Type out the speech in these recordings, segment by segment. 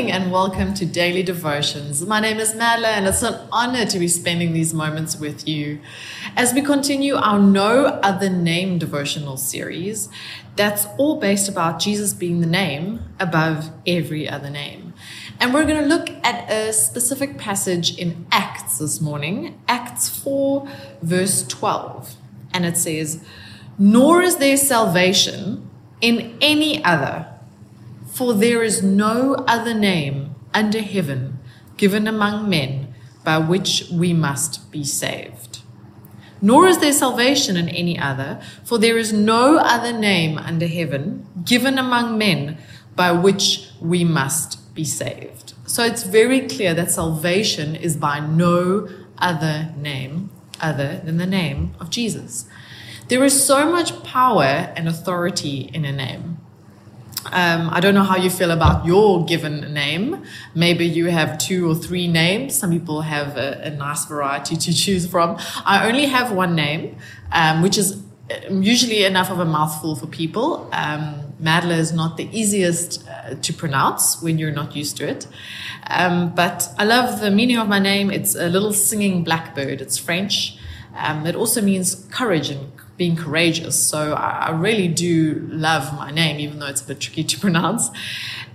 morning and welcome to Daily Devotions. My name is Madla and it's an honor to be spending these moments with you as we continue our No Other Name devotional series that's all based about Jesus being the name above every other name. And we're going to look at a specific passage in Acts this morning, Acts 4, verse 12. And it says, Nor is there salvation in any other for there is no other name under heaven given among men by which we must be saved. Nor is there salvation in any other, for there is no other name under heaven given among men by which we must be saved. So it's very clear that salvation is by no other name other than the name of Jesus. There is so much power and authority in a name. Um, I don't know how you feel about your given name. Maybe you have two or three names. Some people have a, a nice variety to choose from. I only have one name, um, which is um, usually enough of a mouthful for people. Um, is not the easiest uh, to pronounce when you're not used to it. Um, but I love the meaning of my name. It's a little singing blackbird. It's French. Um, it also means courage and being courageous. So I, really do love my name, even though it's a bit tricky to pronounce.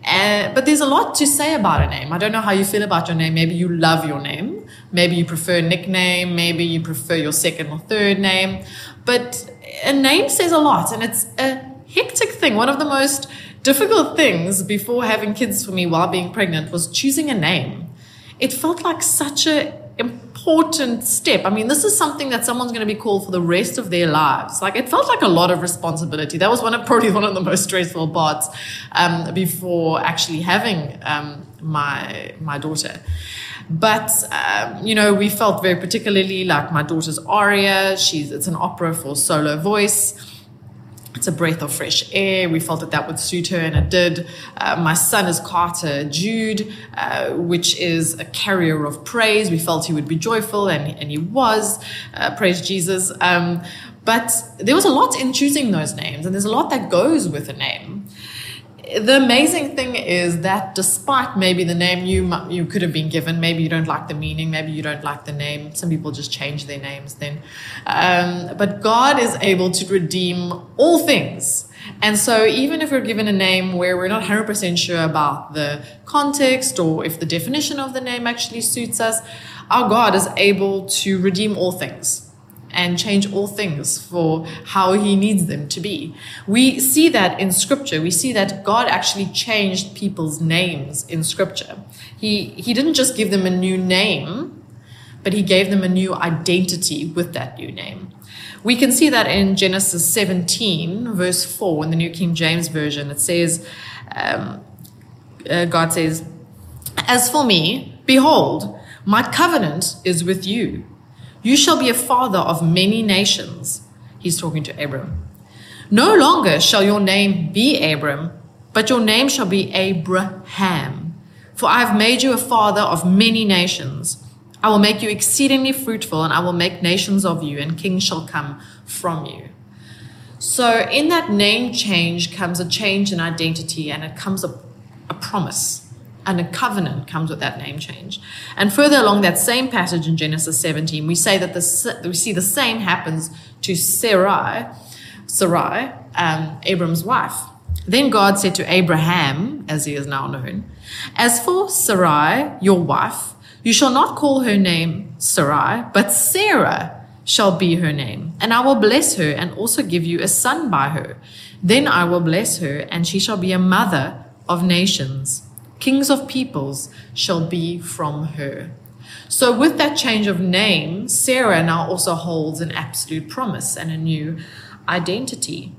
Uh, but there's a lot to say about a name. I don't know how you feel about your name. Maybe you love your name. Maybe you prefer nickname. Maybe you prefer your second or third name. But a name says a lot, and it's a hectic thing. One of the most difficult things before having kids for me while being pregnant was choosing a name. It felt like such a important step. I mean, this is something that someone's going to be called for the rest of their lives. Like it felt like a lot of responsibility. That was one of probably one of the most stressful parts um, before actually having um, my my daughter. But um, you know, we felt very particularly like my daughter's Aria. She's it's an opera for solo voice it's a breath of fresh air. We felt that that would suit her, and it did. Uh, my son is Carter Jude, uh, which is a carrier of praise. We felt he would be joyful, and, and he was. Uh, praise Jesus. Um, but there was a lot in choosing those names, and there's a lot that goes with a name the amazing thing is that despite maybe the name you you could have been given, maybe you don't like the meaning, maybe you don't like the name. Some people just change their names then, um, but God is able to redeem all things. And so, even if we're given a name where we're not 100% sure about the context or if the definition of the name actually suits us, our God is able to redeem all things and change all things for how he needs them to be. We see that in scripture. We see that God actually changed people's names in scripture. He, he didn't just give them a new name, but he gave them a new identity with that new name. We can see that in Genesis 17, verse 4, in the New King James Version. It says, um, uh, God says, As for me, behold, my covenant is with you you shall be a father of many nations. He's talking to Abram. No longer shall your name be Abram, but your name shall be Abraham. For I have made you a father of many nations. I will make you exceedingly fruitful, and I will make nations of you, and kings shall come from you. So, in that name change comes a change in identity, and it comes a, a promise and a covenant comes with that name change. And further along that same passage in Genesis 17, we say that the, we see the same happens to Sarai, Sarai, um, Abram's wife. Then God said to Abraham, as he is now known, As for Sarai, your wife, you shall not call her name Sarai, but Sarah shall be her name, and I will bless her and also give you a son by her. Then I will bless her, and she shall be a mother of nations. Kings of peoples shall be from her. So, with that change of name, Sarah now also holds an absolute promise and a new identity.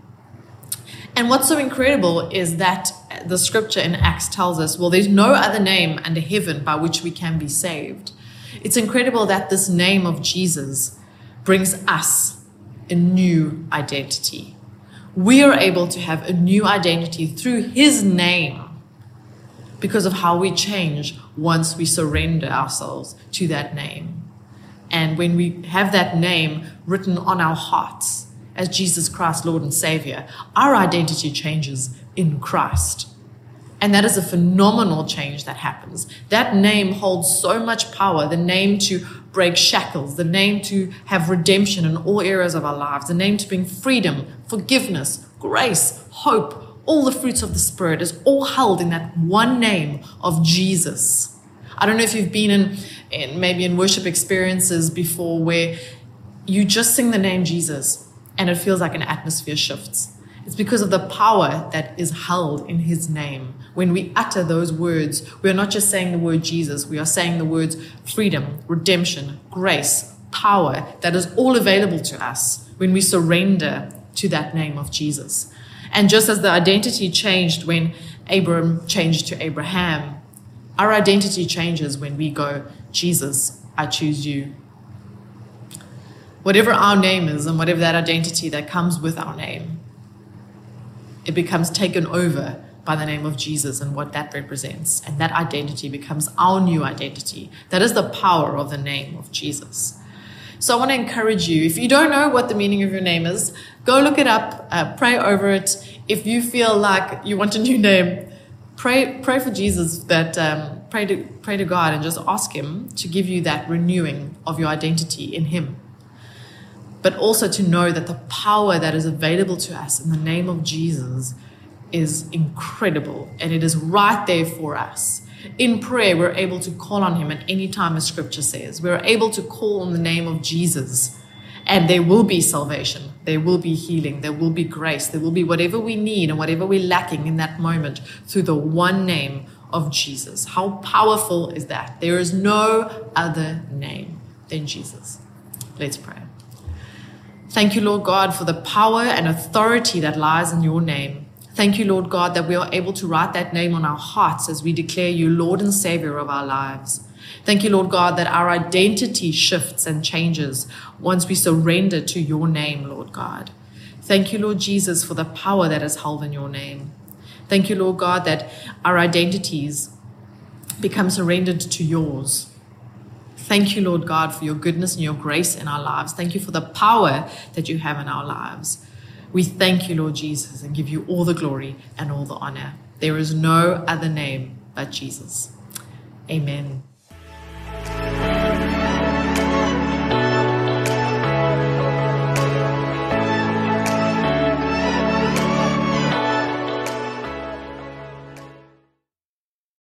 And what's so incredible is that the scripture in Acts tells us, well, there's no other name under heaven by which we can be saved. It's incredible that this name of Jesus brings us a new identity. We are able to have a new identity through his name because of how we change once we surrender ourselves to that name. And when we have that name written on our hearts as Jesus Christ, Lord and Savior, our identity changes in Christ. And that is a phenomenal change that happens. That name holds so much power the name to break shackles, the name to have redemption in all areas of our lives, the name to bring freedom, forgiveness, grace, hope, all the fruits of the Spirit is all held in that one name of Jesus. I don't know if you've been in, in maybe in worship experiences before where you just sing the name Jesus and it feels like an atmosphere shifts. It's because of the power that is held in his name. When we utter those words, we are not just saying the word Jesus, we are saying the words freedom, redemption, grace, power that is all available to us when we surrender to that name of Jesus. And just as the identity changed when Abram changed to Abraham, our identity changes when we go, Jesus, I choose you. Whatever our name is and whatever that identity that comes with our name, it becomes taken over by the name of Jesus and what that represents. And that identity becomes our new identity. That is the power of the name of Jesus. So I want to encourage you if you don't know what the meaning of your name is, go look it up, uh, pray over it. If you feel like you want a new name, pray pray for Jesus that um, pray to pray to God and just ask Him to give you that renewing of your identity in Him. But also to know that the power that is available to us in the name of Jesus is incredible and it is right there for us in prayer, we're able to call on Him at any time, as Scripture says. We're able to call on the name of Jesus, and there will be salvation, there will be healing, there will be grace, there will be whatever we need and whatever we're lacking in that moment through the one name of Jesus. How powerful is that? There is no other name than Jesus. Let's pray. Thank you, Lord God, for the power and authority that lies in your name. Thank you, Lord God, that we are able to write that name on our hearts as we declare you Lord and Savior of our lives. Thank you, Lord God, that our identity shifts and changes once we surrender to your name, Lord God. Thank you, Lord Jesus, for the power that is held in your name. Thank you, Lord God, that our identities become surrendered to yours. Thank you, Lord God, for your goodness and your grace in our lives. Thank you for the power that you have in our lives. We thank you, Lord Jesus, and give you all the glory and all the honor. There is no other name but Jesus. Amen.